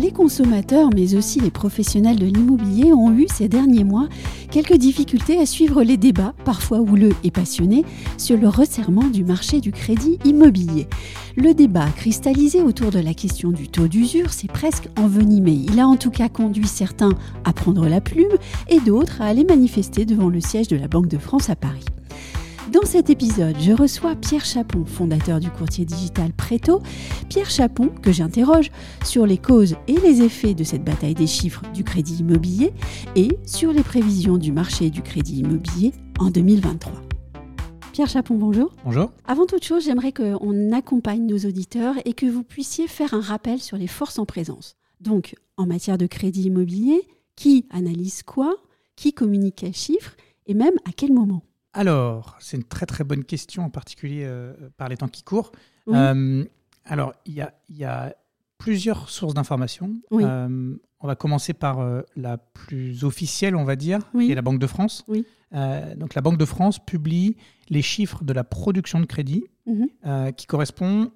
Les consommateurs, mais aussi les professionnels de l'immobilier ont eu ces derniers mois quelques difficultés à suivre les débats, parfois houleux et passionnés, sur le resserrement du marché du crédit immobilier. Le débat cristallisé autour de la question du taux d'usure s'est presque envenimé. Il a en tout cas conduit certains à prendre la plume et d'autres à aller manifester devant le siège de la Banque de France à Paris. Dans cet épisode, je reçois Pierre Chapon, fondateur du courtier digital Preto. Pierre Chapon, que j'interroge sur les causes et les effets de cette bataille des chiffres du crédit immobilier et sur les prévisions du marché du crédit immobilier en 2023. Pierre Chapon, bonjour. Bonjour. Avant toute chose, j'aimerais qu'on accompagne nos auditeurs et que vous puissiez faire un rappel sur les forces en présence. Donc, en matière de crédit immobilier, qui analyse quoi Qui communique quels chiffres Et même à quel moment? Alors, c'est une très très bonne question, en particulier euh, par les temps qui courent. Euh, alors, il y a, plusieurs sources d'informations. Euh, on va commencer par la plus officielle, on va dire, qui est la Banque de France. donc, la Banque de France publie les chiffres de la production de crédit mhm. qui correspond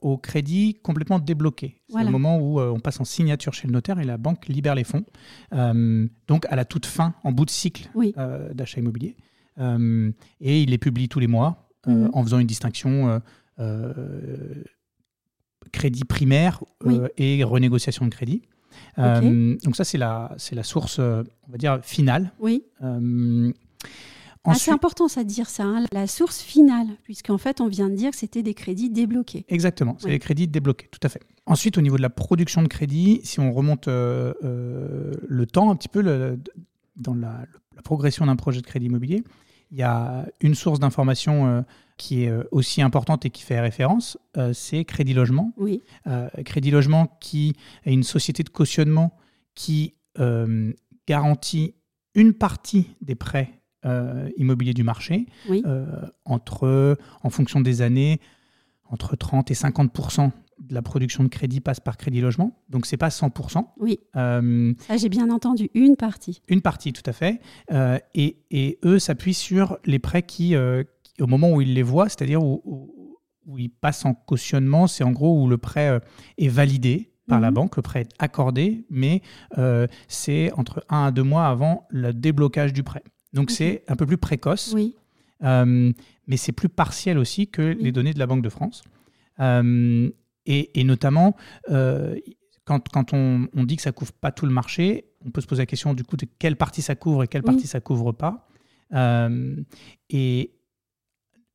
au crédit complètement débloqué. C'est le moment où on passe en signature chez le notaire et la banque libère les fonds. donc, à la toute fin, en bout de cycle d'achat immobilier. Euh, et il les publie tous les mois euh, mhm. en faisant une distinction euh, crédit primaire et renégociation de crédit. donc ça, c'est la, c'est la source, on va dire, finale. Oui. Ah, c'est important ça de dire ça, hein, la source finale, puisqu'en fait on vient de dire que c'était des crédits débloqués. Exactement, c'est des crédits débloqués, tout à fait. Ensuite, au niveau de la production de crédit, si on remonte le temps un petit peu le, dans la, la progression d'un projet de crédit immobilier, il y a une source d'information euh, qui est euh, aussi importante et qui fait référence, euh, c'est Crédit Logement. Oui. Crédit Logement qui est une société de cautionnement qui garantit une partie des prêts immobiliers du marché, entre, en fonction des années, entre 30 et 50 de la production de crédit passe par crédit logement, donc c'est pas 100%. Oui. Euh, ça, j'ai bien entendu, une partie. Une partie, tout à fait. Euh, et, et, eux s'appuient sur les prêts qui, euh, au moment où ils les voient, c'est-à-dire où, où, ils passent en cautionnement, c'est en gros où le prêt est validé par la mhm. banque, le prêt est accordé, mais c'est entre un à deux mois avant le déblocage du prêt. Donc c'est un peu plus précoce, oui. mais c'est plus partiel aussi que les données de la Banque de France. Et, notamment, euh, quand, quand on, on, dit que ça couvre pas tout le marché, on peut se poser la question du coup de quelle partie ça couvre et quelle partie ça couvre pas. Euh, et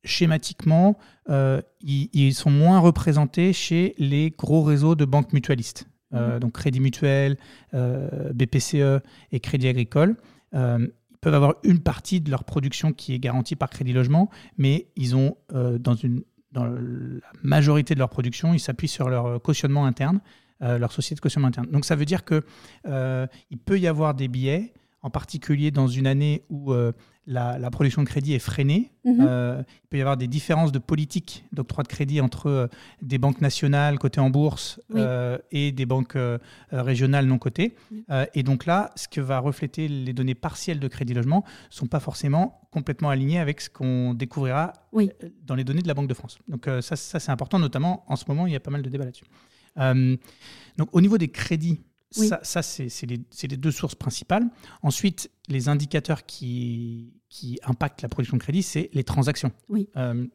schématiquement, euh, ils, sont moins représentés chez les gros réseaux de banques mutualistes. Mmh. Donc Crédit Mutuel, BPCE et Crédit Agricole. ils peuvent avoir une partie de leur production qui est garantie par Crédit Logement, mais ils ont dans une dans la majorité de leur production, ils s'appuient sur leur euh, cautionnement interne, euh, leur société de cautionnement interne. Donc ça veut dire qu'il euh, peut y avoir des billets, en particulier dans une année où la, production de crédit est freinée. Mhm. il peut y avoir des différences de politique d'octroi de crédit entre des banques nationales cotées en bourse et des banques régionales non cotées. et donc là, ce que va refléter les données partielles de crédit logement ne sont pas forcément complètement alignées avec ce qu'on découvrira dans les données de la Banque de France. Donc ça, ça c'est important, notamment en ce moment, il y a pas mal de débats là-dessus. Euh, donc au niveau des crédits, ça, c'est les, deux sources principales. Ensuite, les indicateurs qui, qui impactent la production de crédit, c'est les transactions. Oui. Euh,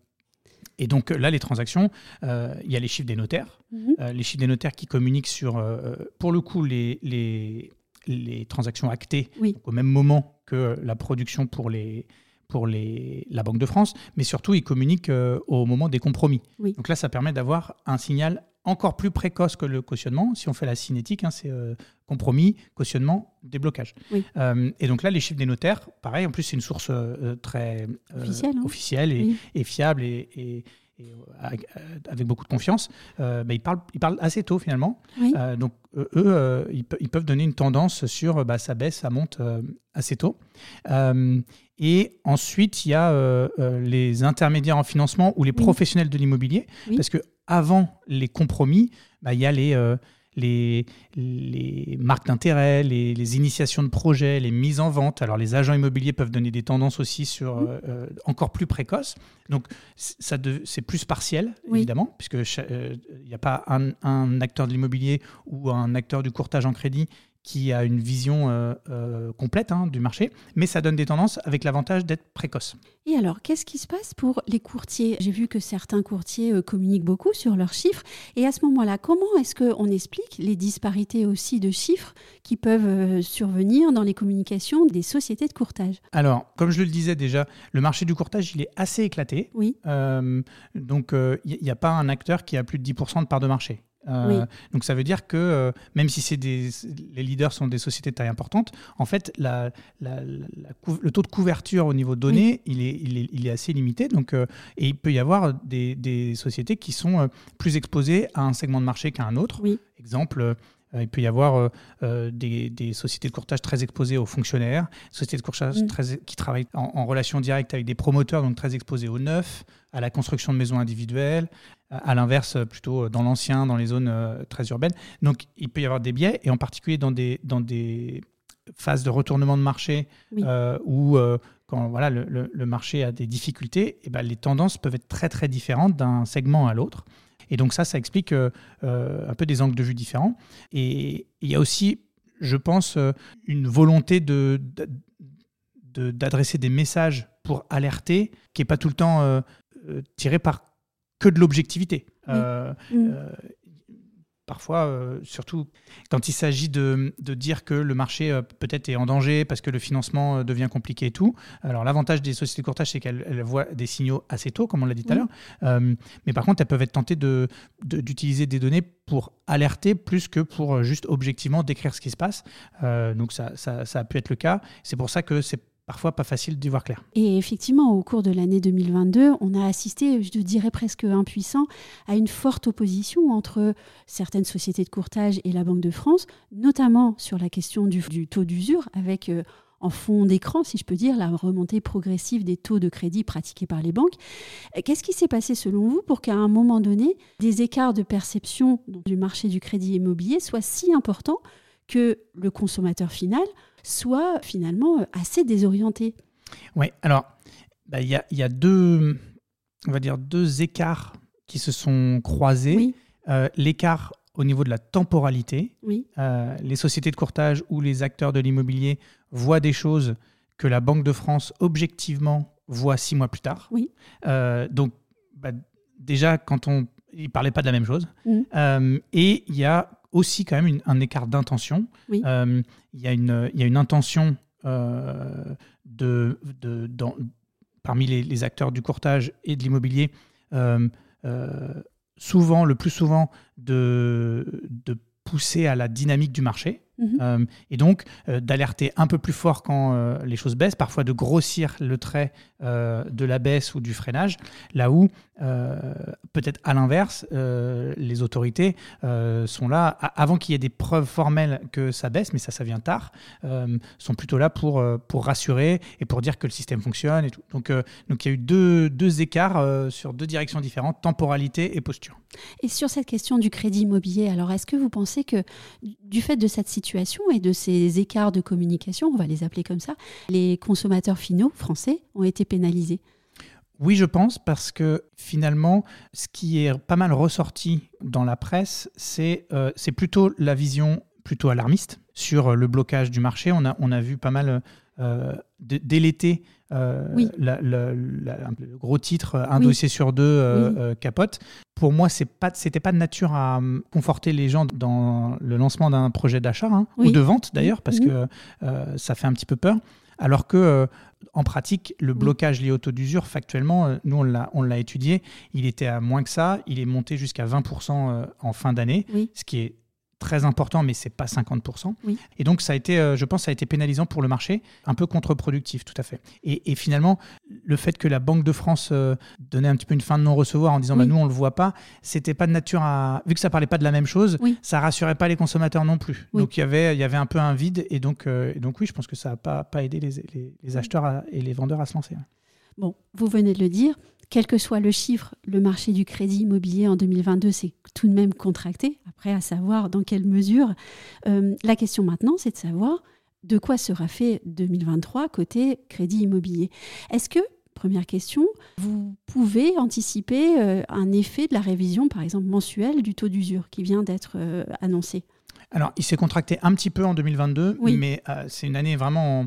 et donc là, les transactions, euh, il y a les chiffres des notaires, mhm. les chiffres des notaires qui communiquent sur, pour le coup, les, les, les transactions actées au même moment que la production pour les, pour les, la Banque de France, mais surtout, ils communiquent au moment des compromis. Donc là, ça permet d'avoir un signal encore plus précoce que le cautionnement. Si on fait la cinétique, hein, c'est euh, compromis, cautionnement, déblocage. Euh, et donc là, les chiffres des notaires, pareil, en plus, c'est une source euh, très officielle, hein. officielle et, fiable et, avec, beaucoup de confiance, bah, ils, parlent, ils parlent assez tôt finalement. donc eux, ils, peuvent donner une tendance sur bah, ça baisse, ça monte assez tôt. Et ensuite, il y a les intermédiaires en financement ou les professionnels de l'immobilier. Parce que avant les compromis, bah, il y a les, les, les marques d'intérêt, les, initiations de projets, les mises en vente. Alors les agents immobiliers peuvent donner des tendances aussi sur euh, euh, encore plus précoces. Donc ça c'est plus partiel évidemment, puisque il euh, n'y a pas un, un acteur de l'immobilier ou un acteur du courtage en crédit qui a une vision euh, euh, complète hein, du marché, mais ça donne des tendances avec l'avantage d'être précoce. Et alors, qu'est-ce qui se passe pour les courtiers? J'ai vu que certains courtiers euh, communiquent beaucoup sur leurs chiffres. Et à ce moment-là, comment est-ce qu'on explique les disparités aussi de chiffres qui peuvent survenir dans les communications des sociétés de courtage? Alors, comme je le disais déjà, le marché du courtage, il est assez éclaté. Oui. donc, il n'y a pas un acteur qui a plus de 10% de part de marché. Euh, donc ça veut dire que euh, même si c'est des, les leaders sont des sociétés de taille importante, en fait la, le taux de couverture au niveau données il, est, il, est, il, est, assez limité. Donc, euh, et il peut y avoir des, des sociétés qui sont plus exposées à un segment de marché qu'à un autre. Exemple, il peut y avoir des, des, sociétés de courtage très exposées aux fonctionnaires, sociétés de courtage mm. très, qui travaillent en, en, relation directe avec des promoteurs, donc très exposés aux neufs, à la construction de maisons individuelles, à l'inverse, plutôt dans l'ancien, dans les zones euh, très urbaines. Donc, il peut y avoir des biais, et en particulier dans des, dans des phases de retournement de marché euh, où, euh, quand voilà, le, marché a des difficultés, et ben, les tendances peuvent être très, très différentes d'un segment à l'autre. Et donc, ça, ça explique un peu des angles de vue différents. Et il y a aussi, je pense, une volonté de, d'adresser des messages pour alerter qui n'est pas tout le temps tiré par que de l'objectivité. Euh, mm. Euh, parfois, euh, surtout quand il s'agit de, de, dire que le marché peut-être est en danger parce que le financement devient compliqué et tout. Alors l'avantage des sociétés de courtage, c'est qu'elles voient des signaux assez tôt, comme on l'a dit tout à l'heure. mais par contre, elles peuvent être tentées d'utiliser de, des données pour alerter plus que pour juste objectivement décrire ce qui se passe. donc ça, ça, ça, a pu être le cas. C'est pour ça que c'est parfois pas facile d'y voir clair. Et effectivement, au cours de l'année 2022, on a assisté, je dirais presque impuissant, à une forte opposition entre certaines sociétés de courtage et la Banque de France, notamment sur la question du, taux d'usure, avec euh, en fond d'écran, si je peux dire, la remontée progressive des taux de crédit pratiqués par les banques. Qu'est-ce qui s'est passé selon vous pour qu'à un moment donné, des écarts de perception du marché du crédit immobilier soient si importants que le consommateur final soit finalement euh, assez désorienté. Oui, alors bah, il y, a, deux, on va dire deux écarts qui se sont croisés. Euh, l'écart au niveau de la temporalité. Oui. Euh, les sociétés de courtage ou les acteurs de l'immobilier voient des choses que la Banque de France objectivement voit six mois plus tard. Oui. donc bah, déjà quand on ils parlaient pas de la même chose. Mmh. et il y a aussi quand même un écart d'intention. Euh, il y, a une, y a une intention euh, de, de, dans, parmi les, acteurs du courtage et de l'immobilier, euh, souvent, le plus souvent, de, de pousser à la dynamique du marché. Mhm. Euh, et donc euh, d'alerter un peu plus fort quand euh, les choses baissent, parfois de grossir le trait de la baisse ou du freinage, là où peut-être à l'inverse, les autorités sont là, avant qu'il y ait des preuves formelles que ça baisse, mais ça, ça vient tard, sont plutôt là pour, pour rassurer et pour dire que le système fonctionne. Et tout. Donc, donc il y a eu deux, deux écarts sur deux directions différentes, temporalité et posture. Et sur cette question du crédit immobilier, alors est-ce que vous pensez que du fait de cette situation, et de ces écarts de communication, on va les appeler comme ça, les consommateurs finaux français ont été pénalisés oui, je pense, parce que finalement, ce qui est pas mal ressorti dans la presse, c'est euh, plutôt la vision plutôt alarmiste sur le blocage du marché. On a, on a vu pas mal euh, dès l'été euh, le gros titre, un dossier sur deux euh, capote. Pour moi, c'est pas, c'était pas de nature à conforter les gens dans le lancement d'un projet d'achat hein, ou de vente d'ailleurs, parce que ça fait un petit peu peur. Alors que en pratique, le blocage lié au taux d'usure, factuellement, nous on l'a, on l'a étudié, il était à moins que ça, il est monté jusqu'à 20% en fin d'année, ce qui est très important, mais c'est pas 50%. Oui. Et donc, ça a été, euh, je pense, ça a été pénalisant pour le marché, un peu contre-productif, tout à fait. Et, et finalement, le fait que la Banque de France euh, donnait un petit peu une fin de non-recevoir en disant, Oui. bah, nous, on le voit pas, c'était pas de nature à, vu que ça parlait pas de la même chose, Oui. ça rassurait pas les consommateurs non plus. Donc, il y avait, il y avait un peu un vide, et donc, euh, et donc oui, je pense que ça a pas, pas aidé les, les- les acheteurs à- et les vendeurs à se lancer. Bon, vous venez de le dire, quel que soit le chiffre, le marché du crédit immobilier en 2022 s'est tout de même contracté. Après, à savoir dans quelle mesure. Euh, la question maintenant, c'est de savoir de quoi sera fait 2023 côté crédit immobilier. Est-ce que, première question, vous pouvez anticiper euh, un effet de la révision, par exemple mensuelle, du taux d'usure qui vient d'être euh, annoncé? Alors, il s'est contracté un petit peu en 2022, Oui. mais euh, c'est une année vraiment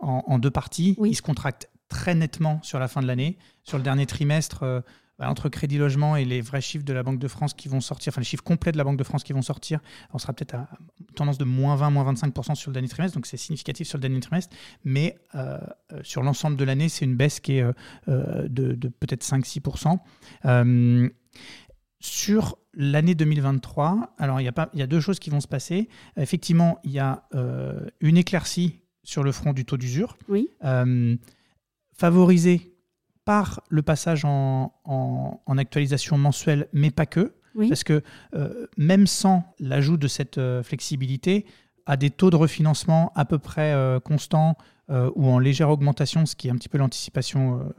en, en- en deux parties. Oui. Il se contracte très nettement sur la fin de l'année. Sur le dernier trimestre, euh, entre Crédit Logement et les vrais chiffres de la Banque de France qui vont sortir, enfin les chiffres complets de la Banque de France qui vont sortir, on sera peut-être à tendance de moins 20, moins 25% sur le dernier trimestre, donc c'est significatif sur le dernier trimestre, mais euh, euh, sur l'ensemble de l'année, c'est une baisse qui est euh, de, de peut-être 5-6%. Euh, sur l'année 2023, alors il y, a pas, il y a deux choses qui vont se passer. Effectivement, il y a une éclaircie sur le front du taux d'usure, Oui. Favorisée par le passage en, en- en actualisation mensuelle, mais pas que. Oui. Parce que euh, même sans l'ajout de cette euh, flexibilité, à des taux de refinancement à peu près euh, constants ou en légère augmentation, ce qui est un petit peu l'anticipation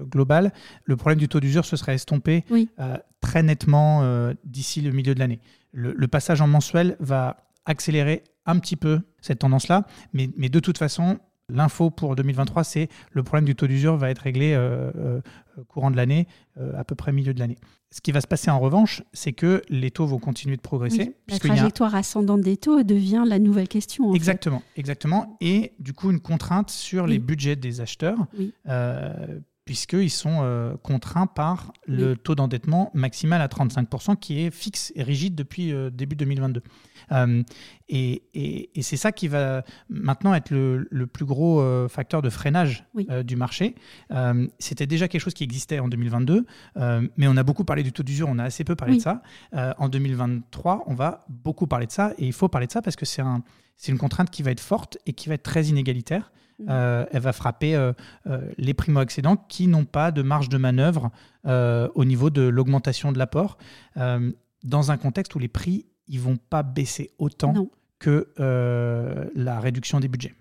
globale, le problème du taux d'usure se serait estompé Oui. très nettement d'ici le milieu de l'année. Le, le passage en mensuel va accélérer un petit peu cette tendance-là, mais, mais de toute façon, l'info pour 2023, c'est le problème du taux d'usure va être réglé euh, euh, courant de l'année, euh, à peu près milieu de l'année. Ce qui va se passer en revanche, c'est que les taux vont continuer de progresser. Oui. La a- trajectoire ascendante des taux devient la nouvelle question. en fait. Exactement, exactement. Et du coup, une contrainte sur Oui. les budgets des acheteurs, Oui. Puisqu'ils sont euh, contraints par le taux d'endettement maximal à 35%, qui est fixe et rigide depuis euh, début 2022. Euh, et et- et c'est ça qui va maintenant être le, le plus gros facteur de freinage Oui. du marché. C'était déjà quelque chose qui existait en 2022, euh, mais on a beaucoup parlé du taux d'usure, on a assez peu parlé Oui. de ça. En 2023, on va beaucoup parler de ça, et il faut parler de ça parce que c'est un, c'est une contrainte qui va être forte et qui va être très inégalitaire. Mhm. Euh, elle va frapper euh, euh, les primo-accédants qui n'ont pas de marge de manœuvre au niveau de l'augmentation de l'apport, dans un contexte où les prix ils vont pas baisser autant Non. que la réduction des budgets.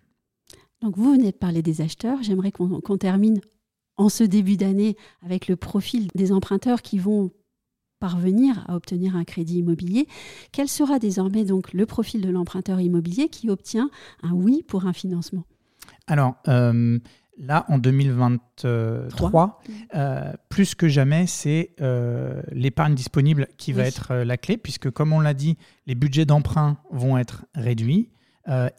Donc vous venez de parler des acheteurs. J'aimerais qu'on qu'on termine en ce début d'année avec le profil des emprunteurs qui vont parvenir à obtenir un crédit immobilier. Quel sera désormais donc le profil de l'emprunteur immobilier qui obtient un oui pour un financement? Alors euh, là, en 2023, euh, plus que jamais, c'est euh, l'épargne disponible qui va Oui. être la clé, puisque comme on l'a dit, les budgets d'emprunt vont être réduits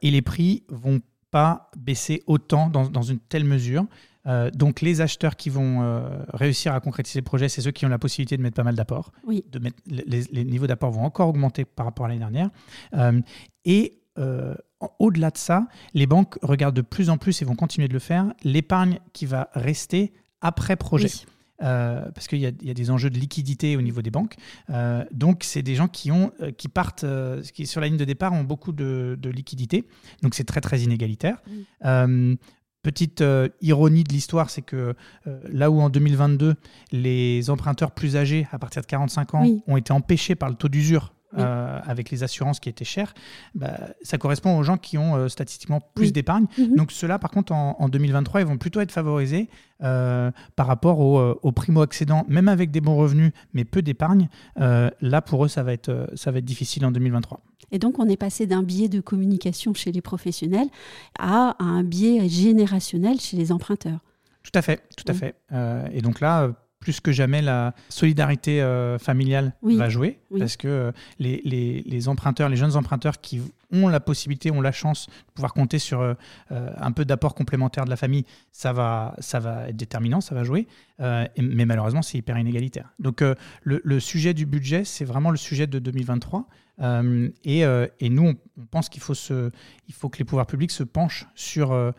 et les prix vont pas baisser autant dans, dans une telle mesure. Euh, donc les acheteurs qui vont euh, réussir à concrétiser le projet, c'est ceux qui ont la possibilité de mettre pas mal d'apports. Oui. Les, les niveaux d'apport vont encore augmenter par rapport à l'année dernière. Euh, et euh, au-delà de ça, les banques regardent de plus en plus et vont continuer de le faire, l'épargne qui va rester après projet. Oui. Euh, parce qu'il y, a- il y a des enjeux de liquidité au niveau des banques. Euh, donc, c'est des gens qui, ont, qui partent, euh, qui sur la ligne de départ ont beaucoup de, de liquidité. Donc, c'est très, très inégalitaire. Petite ironie de l'histoire, c'est que là où en 2022, les emprunteurs plus âgés, à partir de 45 ans, Oui. ont été empêchés par le taux d'usure. Oui. euh, avec les assurances qui étaient chères, bah, ça correspond aux gens qui ont euh, statistiquement plus Oui. d'épargne. Mhm. Donc ceux-là, par contre, en, en 2023, ils vont plutôt être favorisés euh, par rapport aux, aux primo-accédants, même avec des bons revenus, mais peu d'épargne. Là, pour eux, ça va, être, ça va être difficile en 2023. Et donc, on est passé d'un biais de communication chez les professionnels à un biais générationnel chez les emprunteurs. Tout à fait, tout à Oui. fait. Et donc là, plus que jamais, la solidarité euh, familiale Oui. va jouer Oui. parce que euh, les, les- les emprunteurs, les jeunes emprunteurs qui ont la possibilité, ont la chance de pouvoir compter sur euh, un peu d'apport complémentaire de la famille, ça va, ça va être déterminant, ça va jouer. Et- mais malheureusement, c'est hyper inégalitaire. Donc le, le sujet du budget, c'est vraiment le sujet de 2023. Euh, et, euh, et nous, on, on pense qu'il faut, se, il faut que les pouvoirs publics se penchent sur euh,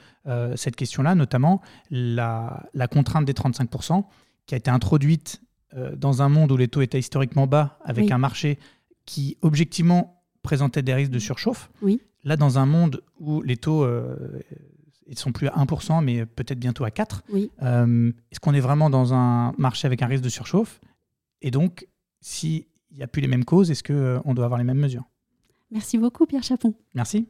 cette question-là, notamment la, la contrainte des 35% qui a été introduite euh, dans un monde où les taux étaient historiquement bas, avec Oui. un marché qui, objectivement, présentaient des risques de surchauffe. Oui. Là, dans un monde où les taux euh, ils sont plus à 1%, mais peut-être bientôt à 4%, Oui. euh, est-ce qu'on est vraiment dans un marché avec un risque de surchauffe? Et donc, s'il n'y a plus les mêmes causes, est-ce qu'on doit avoir les mêmes mesures? Merci beaucoup, Pierre Chapon. Merci.